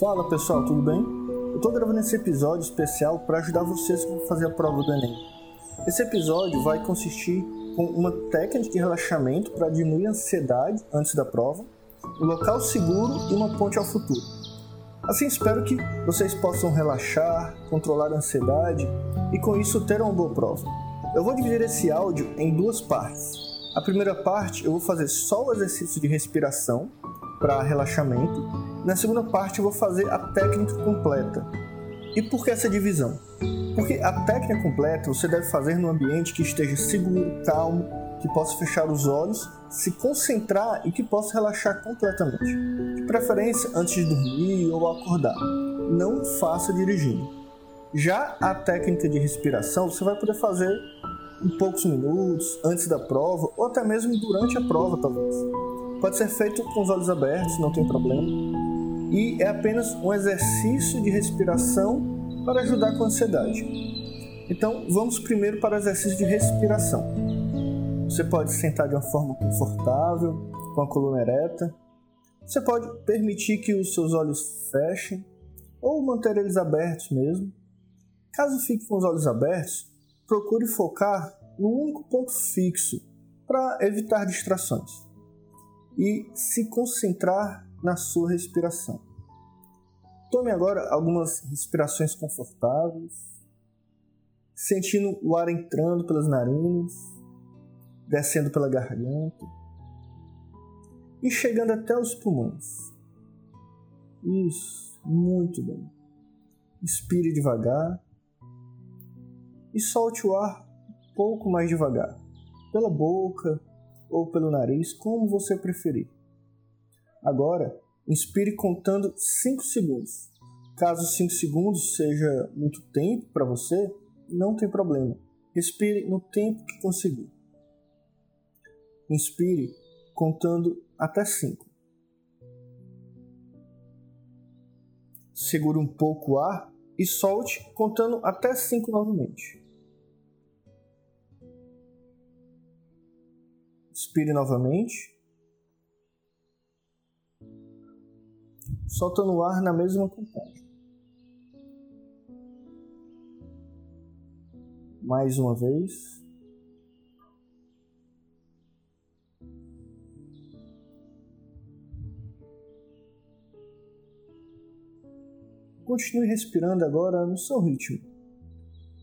Fala pessoal, tudo bem? Eu estou gravando esse episódio especial para ajudar vocês a fazer a prova do Enem. Esse episódio vai consistir com uma técnica de relaxamento para diminuir a ansiedade antes da prova, um local seguro e uma ponte ao futuro. Assim espero que vocês possam relaxar, controlar a ansiedade e com isso ter uma boa prova. Eu vou dividir esse áudio em duas partes. A primeira parte eu vou fazer só o exercício de respiração para relaxamento. Na segunda parte eu vou fazer a técnica completa. E por que essa divisão? Porque a técnica completa você deve fazer num ambiente que esteja seguro, calmo, que possa fechar os olhos, se concentrar e que possa relaxar completamente. De preferência antes de dormir ou acordar. Não faça dirigindo. Já a técnica de respiração você vai poder fazer em poucos minutos, antes da prova, ou até mesmo durante a prova, talvez. Pode ser feito com os olhos abertos, não tem problema. E é apenas um exercício de respiração para ajudar com a ansiedade. Então, vamos primeiro para o exercício de respiração. Você pode sentar de uma forma confortável, com a coluna ereta. Você pode permitir que os seus olhos fechem ou manter eles abertos mesmo. Caso fique com os olhos abertos, procure focar no único ponto fixo para evitar distrações e se concentrar na sua respiração. Tome agora algumas respirações confortáveis, sentindo o ar entrando pelas narinas, descendo pela garganta e chegando até os pulmões. Isso, muito bem. Inspire devagar e solte o ar um pouco mais devagar, pela boca ou pelo nariz, como você preferir. Agora, inspire contando 5 segundos. Caso 5 segundos seja muito tempo para você, não tem problema. Respire no tempo que conseguir. Inspire contando até 5. Segure um pouco o ar e solte contando até 5 novamente. Inspire novamente. Solta no ar na mesma contagem. Mais uma vez. Continue respirando agora no seu ritmo,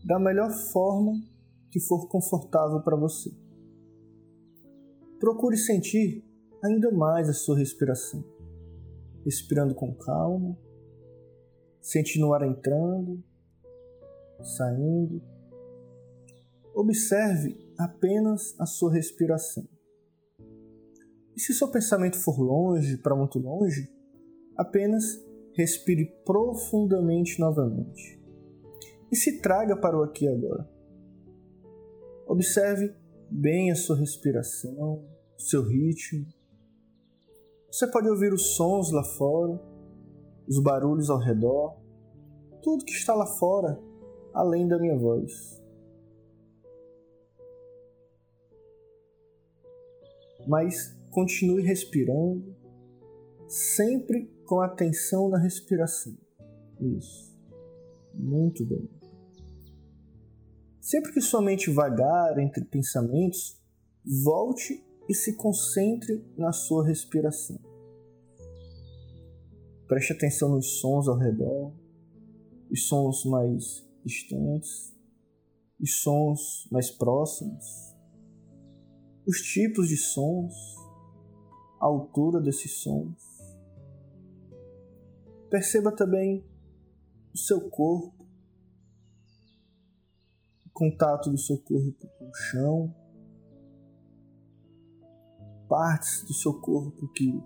da melhor forma que for confortável para você. Procure sentir ainda mais a sua respiração, respirando com calma, sentindo o ar entrando, saindo. Observe apenas a sua respiração. E se seu pensamento for longe, para muito longe, apenas respire profundamente novamente. E se traga para o aqui e agora. Observe bem a sua respiração, seu ritmo. Você pode ouvir os sons lá fora, os barulhos ao redor, tudo que está lá fora, além da minha voz. Mas continue respirando, sempre com atenção na respiração. Isso. Muito bem. Sempre que sua mente vagar entre pensamentos, volte e se concentre na sua respiração. Preste atenção nos sons ao redor, os sons mais distantes, os sons mais próximos, os tipos de sons, a altura desses sons. Perceba também o seu corpo, o contato do seu corpo com o chão, partes do seu corpo que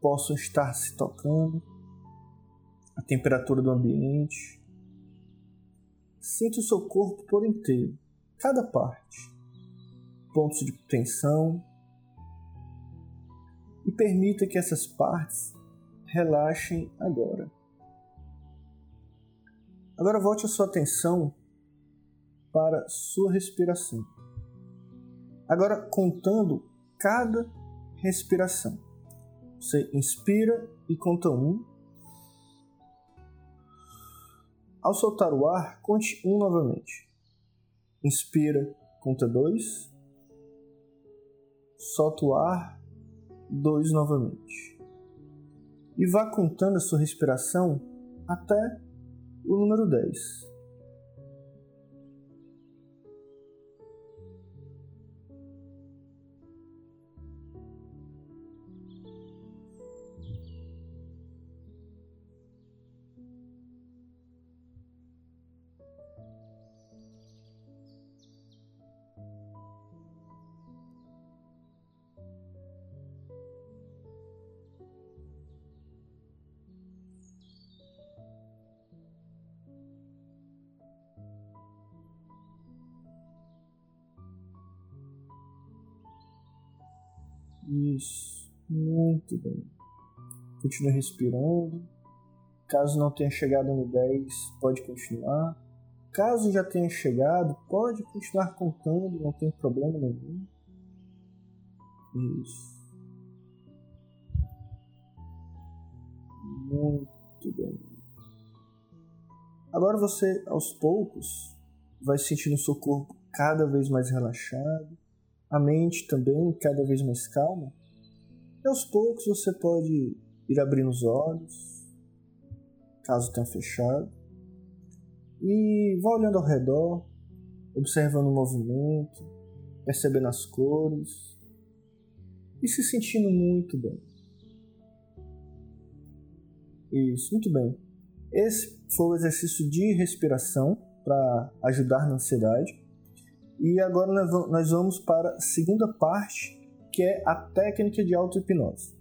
possam estar se tocando, a temperatura do ambiente. Sinta o seu corpo por inteiro, cada parte, pontos de tensão, e permita que essas partes relaxem agora. Agora volte a sua atenção para sua respiração. Agora contando cada respiração. Você inspira e conta um, Ao soltar o ar, conte um novamente. Inspira, conta dois. Solta o ar, dois novamente. E vá contando a sua respiração até o número 10. Isso. Muito bem. Continue respirando. Caso não tenha chegado no 10, pode continuar. Caso já tenha chegado, pode continuar contando, não tem problema nenhum. Isso. Muito bem. Agora você, aos poucos, vai sentindo o seu corpo cada vez mais relaxado a mente também cada vez mais calma. E aos poucos você pode ir abrindo os olhos, caso tenha fechado, e vá olhando ao redor, observando o movimento, percebendo as cores e se sentindo muito bem. Isso, muito bem. Esse foi o exercício de respiração para ajudar na ansiedade. E agora nós vamos para a segunda parte, que é a técnica de auto-hipnose.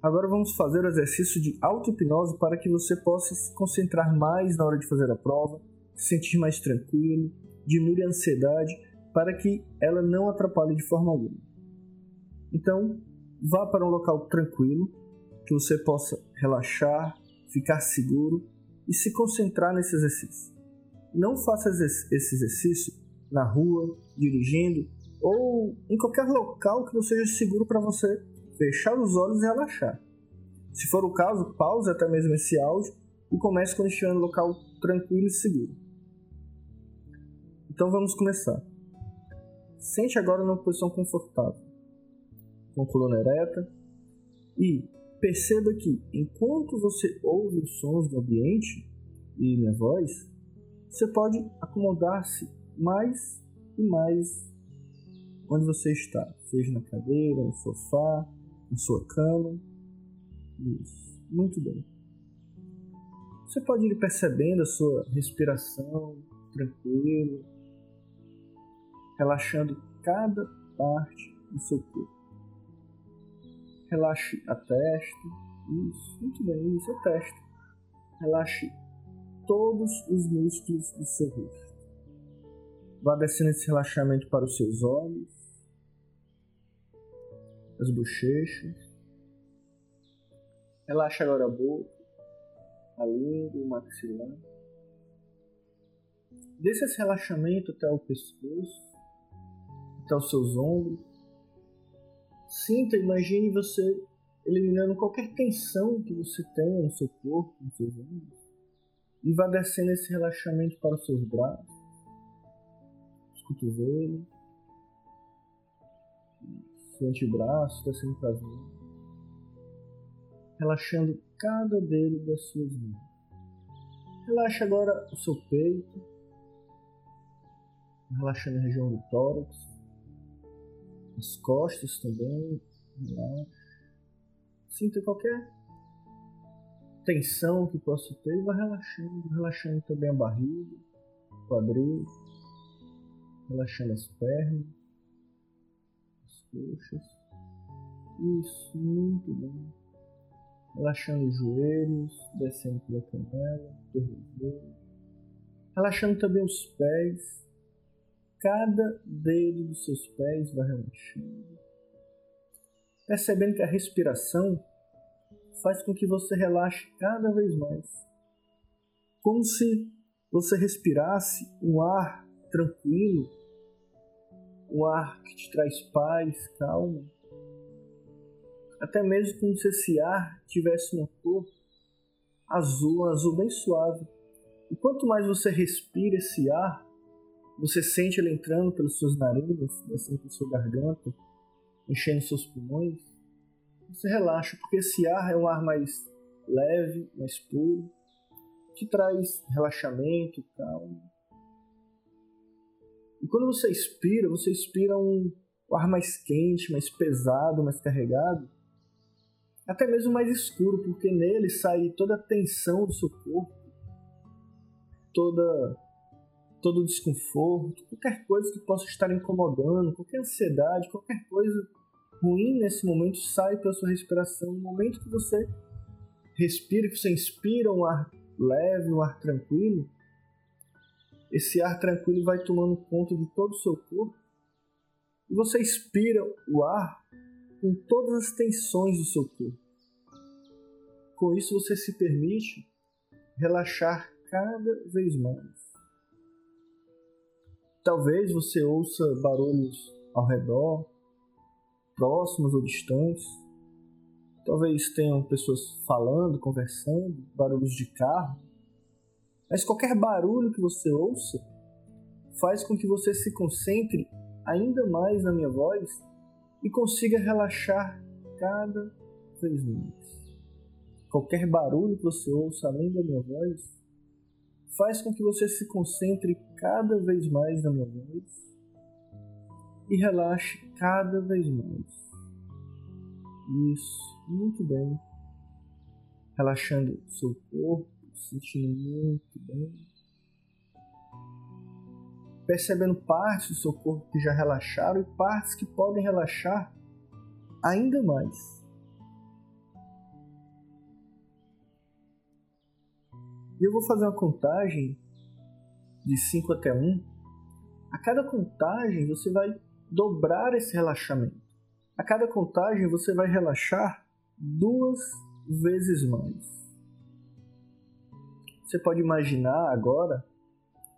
Agora vamos fazer o exercício de auto-hipnose para que você possa se concentrar mais na hora de fazer a prova, se sentir mais tranquilo, diminuir a ansiedade, para que ela não atrapalhe de forma alguma. Então, vá para um local tranquilo, que você possa relaxar, ficar seguro e se concentrar nesse exercício. Não faça esse exercício na rua, dirigindo, ou em qualquer local que não seja seguro para você fechar os olhos e relaxar. Se for o caso, pause até mesmo esse áudio e comece quando estiver no local tranquilo e seguro. Então vamos começar. Sente agora numa posição confortável, com coluna ereta, e perceba que enquanto você ouve os sons do ambiente e minha voz, você pode acomodar-se mais e mais onde você está, seja na cadeira, no sofá, na sua cama. Isso, muito bem. Você pode ir percebendo a sua respiração tranquilo, relaxando cada parte do seu corpo. Relaxe a testa, isso, muito bem, isso, a testa. Relaxe todos os músculos do seu rosto. Vá descendo esse relaxamento para os seus olhos, as bochechas. Relaxa agora a boca, a língua, o maxilar. Desça esse relaxamento até o pescoço, até os seus ombros. Sinta, imagine você eliminando qualquer tensão que você tenha no seu corpo, nos seus ombros. E vá descendo esse relaxamento para os seus braços cotovelo, seu antebraço para as mãos, relaxando cada dedo das suas mãos. Relaxa agora o seu peito, relaxando a região do tórax, as costas também, relaxa. Sinta qualquer tensão que possa ter e vai relaxando, relaxando também a barriga, quadril, relaxando as pernas, as coxas. Isso, muito bem. Relaxando os joelhos, descendo pela canela, tornozelo. Relaxando também os pés. Cada dedo dos seus pés vai relaxando. Percebendo que a respiração faz com que você relaxe cada vez mais. Como se você respirasse um ar tranquilo, um ar que te traz paz, calma. Até mesmo como se esse ar tivesse uma cor azul, azul bem suave, E quanto mais você respira esse ar, você sente ele entrando pelas suas narinas, descendo pela sua garganta, enchendo seus pulmões, você relaxa, porque esse ar é um ar mais leve, mais puro, que traz relaxamento, calma. E quando você expira, você expira um ar mais quente, mais pesado, mais carregado, até mesmo mais escuro, porque nele sai toda a tensão do seu corpo, toda todo o desconforto, qualquer coisa que possa estar incomodando, qualquer ansiedade, qualquer coisa ruim nesse momento sai pela sua respiração. No momento que você respira, que você inspira um ar leve, um ar tranquilo, esse ar tranquilo vai tomando conta de todo o seu corpo e você expira o ar com todas as tensões do seu corpo. Com isso você se permite relaxar cada vez mais. Talvez você ouça barulhos ao redor, próximos ou distantes. Talvez tenham pessoas falando, conversando, barulhos de carro. Mas qualquer barulho que você ouça faz com que você se concentre ainda mais na minha voz e consiga relaxar cada vez mais. Qualquer barulho que você ouça além da minha voz faz com que você se concentre cada vez mais na minha voz e relaxe cada vez mais. Isso, muito bem. Relaxando seu corpo, sentindo muito bem. Percebendo partes do seu corpo que já relaxaram e partes que podem relaxar ainda mais. E eu vou fazer uma contagem de 5 até 1. A cada contagem você vai dobrar esse relaxamento. A cada contagem você vai relaxar duas vezes mais. Você pode imaginar agora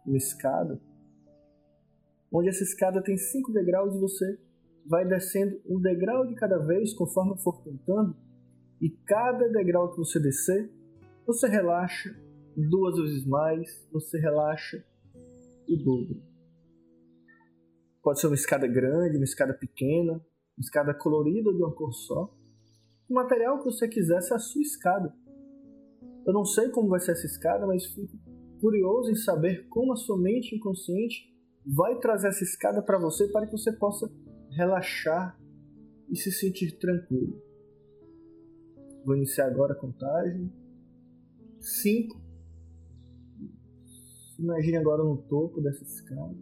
uma escada, onde essa escada tem cinco degraus e você vai descendo um degrau de cada vez conforme for contando, e cada degrau que você descer, você relaxa duas vezes mais, você relaxa o dobro. Pode ser uma escada grande, uma escada pequena, uma escada colorida de uma cor só. O material que você quiser, é a sua escada. Eu não sei como vai ser essa escada, mas fico curioso em saber como a sua mente inconsciente vai trazer essa escada para você para que você possa relaxar e se sentir tranquilo. Vou iniciar agora a contagem. 5. Imagine agora no topo dessa escada.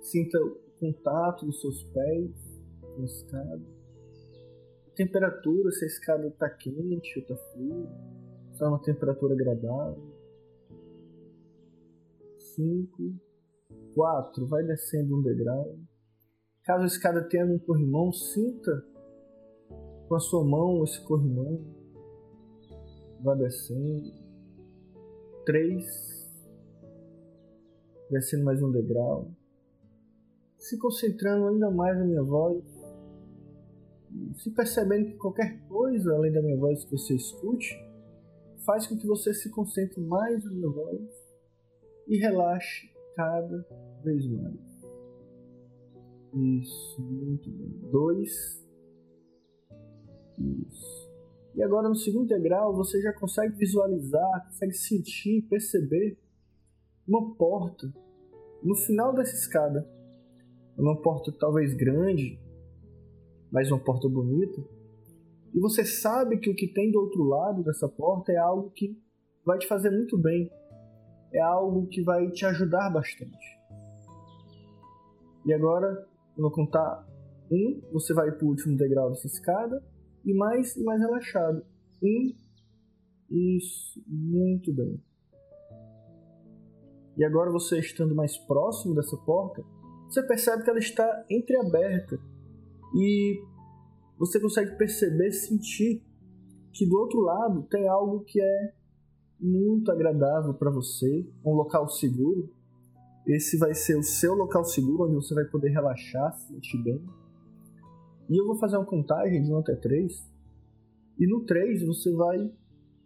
Sinta o contato dos seus pés com a escada. Temperatura, se a escada está quente ou está fria. Está uma temperatura agradável. 5, 4. Vai descendo um degrau. Caso a escada tenha um corrimão, sinta com a sua mão esse corrimão. Vai descendo. 3. Descendo mais um degrau se concentrando ainda mais na minha voz, se percebendo que qualquer coisa além da minha voz que você escute faz com que você se concentre mais na minha voz e relaxe cada vez mais. Isso, muito bem. Dois. Isso. E agora no segundo degrau você já consegue visualizar, consegue sentir, perceber uma porta no final dessa escada uma porta talvez grande, mas uma porta bonita. E você sabe que o que tem do outro lado dessa porta é algo que vai te fazer muito bem. É algo que vai te ajudar bastante. E agora, eu vou contar um, você vai para o último degrau dessa escada e mais e mais relaxado. Um, isso, muito bem. E agora você estando mais próximo dessa porta, você percebe que ela está entreaberta e você consegue perceber, sentir que do outro lado tem algo que é muito agradável para você, um local seguro. Esse vai ser o seu local seguro, onde você vai poder relaxar, se sentir bem. E eu vou fazer uma contagem de 1 até 3. E no 3 você vai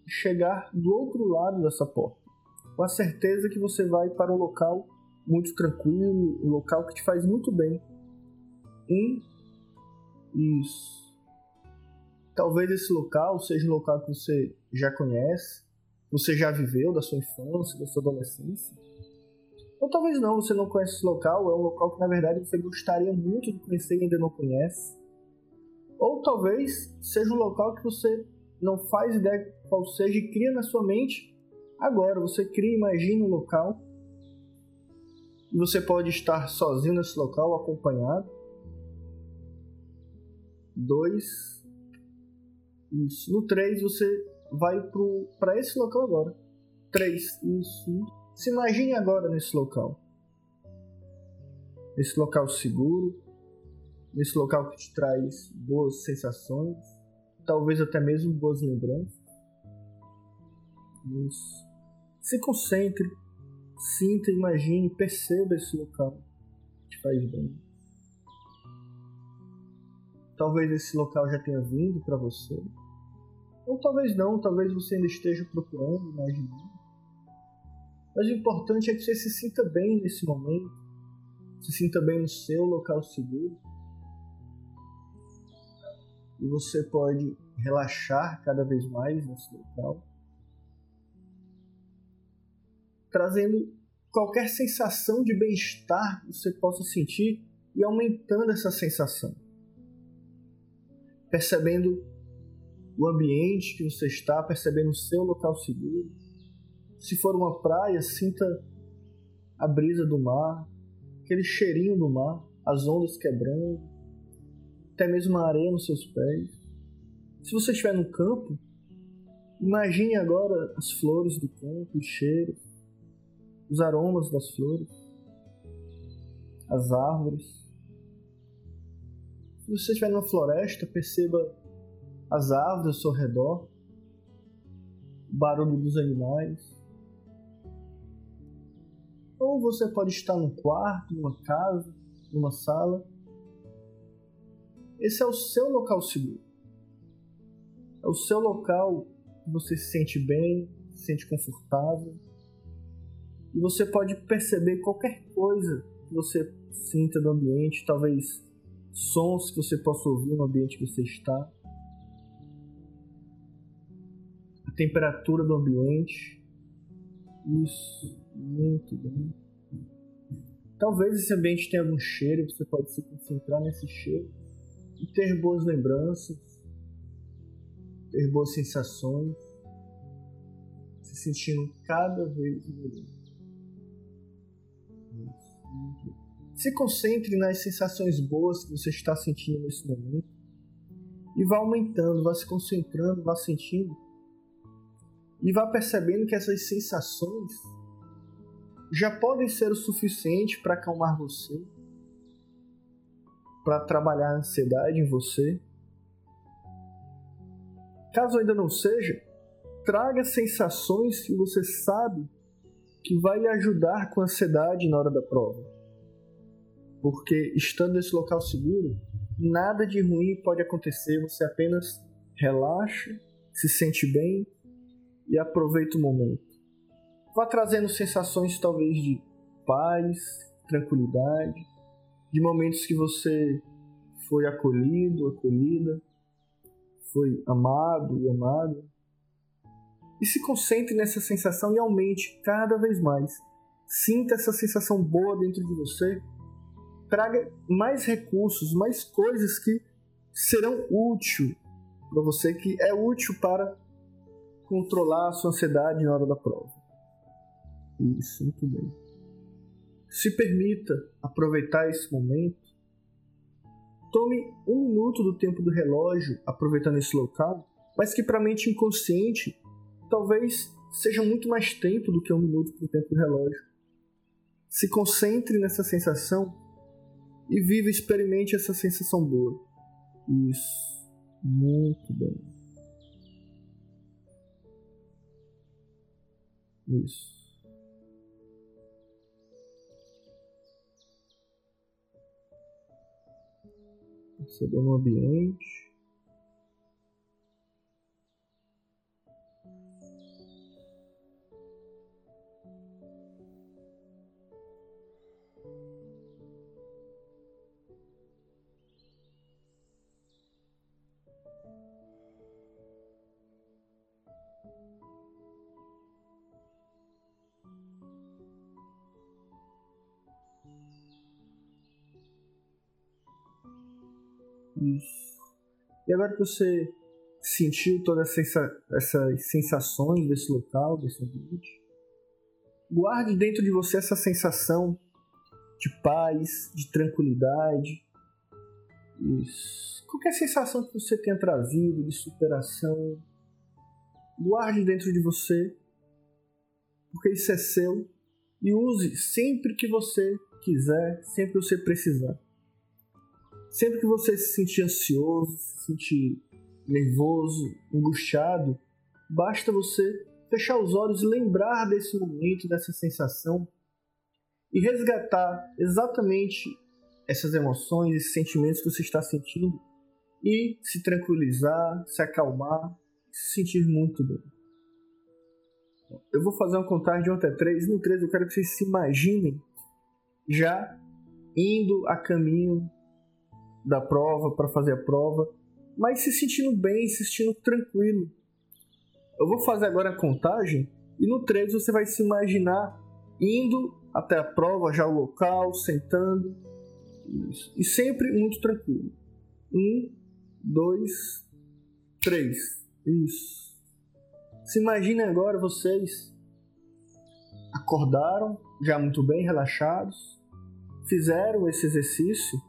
chegar do outro lado dessa porta, com a certeza que você vai para um local muito tranquilo, um local que te faz muito bem. Um, isso. Talvez esse local seja um local que você já conhece, você já viveu da sua infância, da sua adolescência. Ou talvez não, você não conhece esse local, é um local que na verdade você gostaria muito de conhecer e ainda não conhece. Ou talvez seja um local que você não faz ideia qual seja e cria na sua mente agora. Você cria, imagina um local e você pode estar sozinho nesse local, acompanhado. Dois. Isso. No três você vai para esse local agora. Três. Isso. Se imagine agora nesse local. Nesse local seguro. Nesse local que te traz boas sensações. Talvez até mesmo boas lembranças. Isso. Se concentre Sinta, imagine, perceba esse local que te faz bem. Talvez esse local já tenha vindo para você. Ou talvez não, talvez você ainda esteja procurando, imaginando. Mas o importante é que você se sinta bem nesse momento, se sinta bem no seu local seguro. E você pode relaxar cada vez mais nesse local trazendo qualquer sensação de bem-estar que você possa sentir e aumentando essa sensação. Percebendo o ambiente que você está, percebendo o seu local seguro. Se for uma praia, sinta a brisa do mar, aquele cheirinho do mar, as ondas quebrando, até mesmo a areia nos seus pés. Se você estiver no campo, imagine agora as flores do campo, os cheiros os aromas das flores, as árvores. Se você estiver numa floresta, perceba as árvores ao seu redor, o barulho dos animais. Ou você pode estar num quarto, numa casa, numa sala. Esse é o seu local seguro. É o seu local que você se sente bem, se sente confortável e você pode perceber qualquer coisa que você sinta do ambiente, talvez sons que você possa ouvir no ambiente que você está, a temperatura do ambiente. Isso, muito bem. Talvez esse ambiente tenha algum cheiro, você pode se concentrar nesse cheiro e ter boas lembranças, ter boas sensações, se sentindo cada vez melhor. Se concentre nas sensações boas que você está sentindo nesse momento e vá aumentando, vá se concentrando, vá sentindo e vá percebendo que essas sensações já podem ser o suficiente para acalmar você, para trabalhar a ansiedade em você. Caso ainda não seja, traga sensações que você sabe que vai lhe ajudar com a ansiedade na hora da prova. Porque estando nesse local seguro, nada de ruim pode acontecer, você apenas relaxa, se sente bem e aproveita o momento. Vá trazendo sensações talvez de paz, tranquilidade, de momentos que você foi acolhido, acolhida, foi amado e amada e se concentre nessa sensação e aumente cada vez mais. Sinta essa sensação boa dentro de você. Traga mais recursos, mais coisas que serão úteis para você, que é útil para controlar a sua ansiedade na hora da prova. Isso, muito bem. Se permita aproveitar esse momento. Tome um minuto do tempo do relógio aproveitando esse local, mas que para a mente inconsciente talvez seja muito mais tempo do que um minuto para o tempo do relógio. Se concentre nessa sensação e viva, experimente essa sensação boa. Isso. Muito bem. Isso. Percebendo o ambiente. Isso. E agora que você sentiu todas essa, essas sensações desse local, desse ambiente, guarde dentro de você essa sensação de paz, de tranquilidade. Isso. Qualquer sensação que você tenha trazido de superação, guarde dentro de você, porque isso é seu e use sempre que você quiser, sempre que você precisar. Sempre que você se sentir ansioso, se sentir nervoso, angustiado, basta você fechar os olhos e lembrar desse momento, dessa sensação e resgatar exatamente essas emoções, esses sentimentos que você está sentindo e se tranquilizar, se acalmar, se sentir muito bem. Eu vou fazer uma contagem de 1 até 3. No 3 eu quero que vocês se imaginem já indo a caminho da prova para fazer a prova, mas se sentindo bem, se sentindo tranquilo. Eu vou fazer agora a contagem e no 3 você vai se imaginar indo até a prova, já o local, sentando. Isso. E sempre muito tranquilo. Um, dois, três. Isso. Se imaginem agora vocês acordaram, já muito bem, relaxados, fizeram esse exercício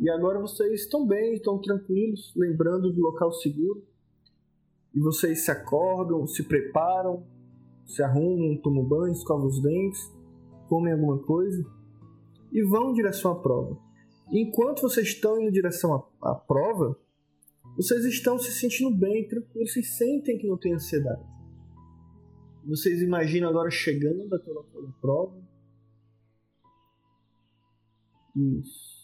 e agora vocês estão bem, estão tranquilos, lembrando do local seguro. E vocês se acordam, se preparam, se arrumam, tomam banho, escovam os dentes, comem alguma coisa e vão em direção à prova. enquanto vocês estão indo em direção à, à prova, vocês estão se sentindo bem, tranquilos, vocês sentem que não tem ansiedade. Vocês imaginam agora chegando até a prova. Isso.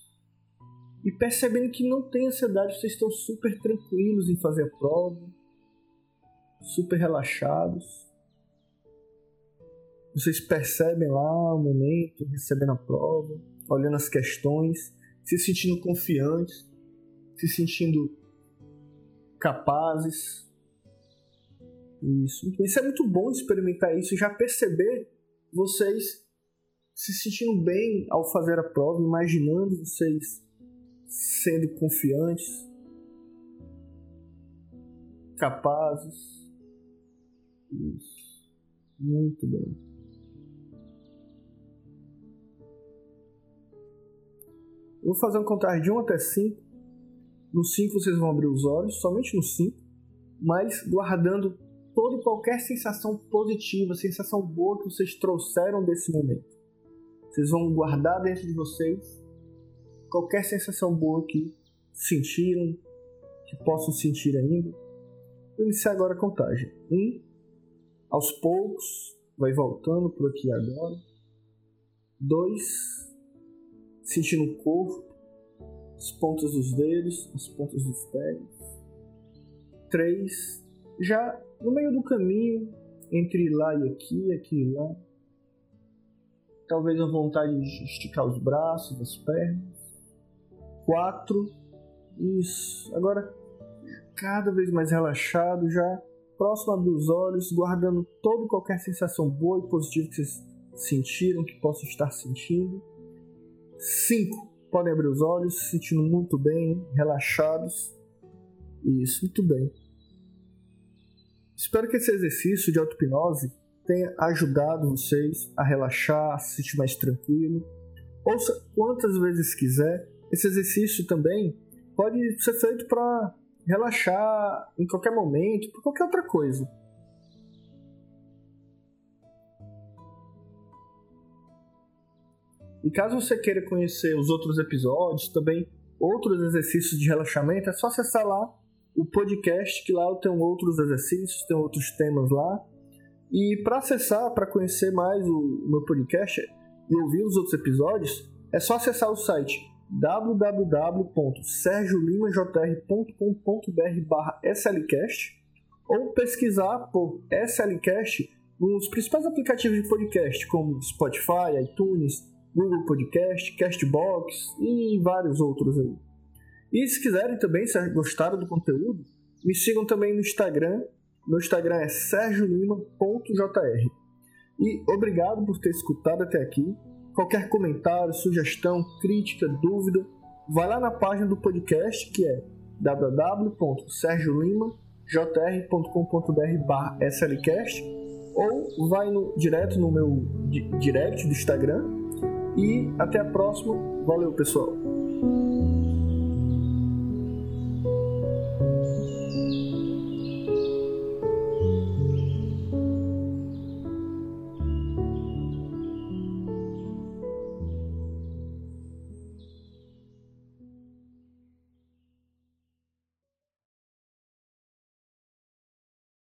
E percebendo que não tem ansiedade, vocês estão super tranquilos em fazer a prova, super relaxados. Vocês percebem lá o momento, recebendo a prova, olhando as questões, se sentindo confiantes, se sentindo capazes. Isso. Isso é muito bom experimentar isso já perceber vocês se sentindo bem ao fazer a prova, imaginando vocês sendo confiantes, capazes. Isso. Muito bem. Eu vou fazer um contagem de 1 até 5 no 5 vocês vão abrir os olhos, somente no 5, mas guardando toda e qualquer sensação positiva, sensação boa que vocês trouxeram desse momento. Vocês vão guardar dentro de vocês qualquer sensação boa que sentiram, que possam sentir ainda. Vou iniciar agora a contagem. Um, aos poucos, vai voltando por aqui agora. Dois, sentindo o corpo as pontas dos dedos, as pontas dos pés. Três, já no meio do caminho, entre lá e aqui, aqui e lá. Talvez a vontade de esticar os braços, as pernas. Quatro, isso. Agora, cada vez mais relaxado, já próximo dos olhos, guardando toda qualquer sensação boa e positiva que vocês sentiram, que possam estar sentindo. Cinco, podem abrir os olhos, se sentindo muito bem, relaxados. Isso, muito bem. Espero que esse exercício de auto-hipnose tenha ajudado vocês a relaxar, a se sentir mais tranquilo. Ouça quantas vezes quiser. Esse exercício também pode ser feito para relaxar em qualquer momento, por qualquer outra coisa. E caso você queira conhecer os outros episódios, também outros exercícios de relaxamento, é só acessar lá o podcast, que lá eu tenho outros exercícios, tem outros temas lá. E para acessar, para conhecer mais o meu podcast e ouvir os outros episódios, é só acessar o site www.sergiolimajr.com.br/slcast ou pesquisar por SLcast nos principais aplicativos de podcast, como Spotify, iTunes, Google Podcast, Castbox e vários outros aí. E se quiserem também, se gostaram do conteúdo, me sigam também no Instagram. Meu Instagram é sergiolima.jr. E obrigado por ter escutado até aqui. Qualquer comentário, sugestão, crítica, dúvida, vai lá na página do podcast que é www.sergiolimajr.com.br slcast ou vai no, direto no meu direct do Instagram e até a próxima. Valeu, pessoal!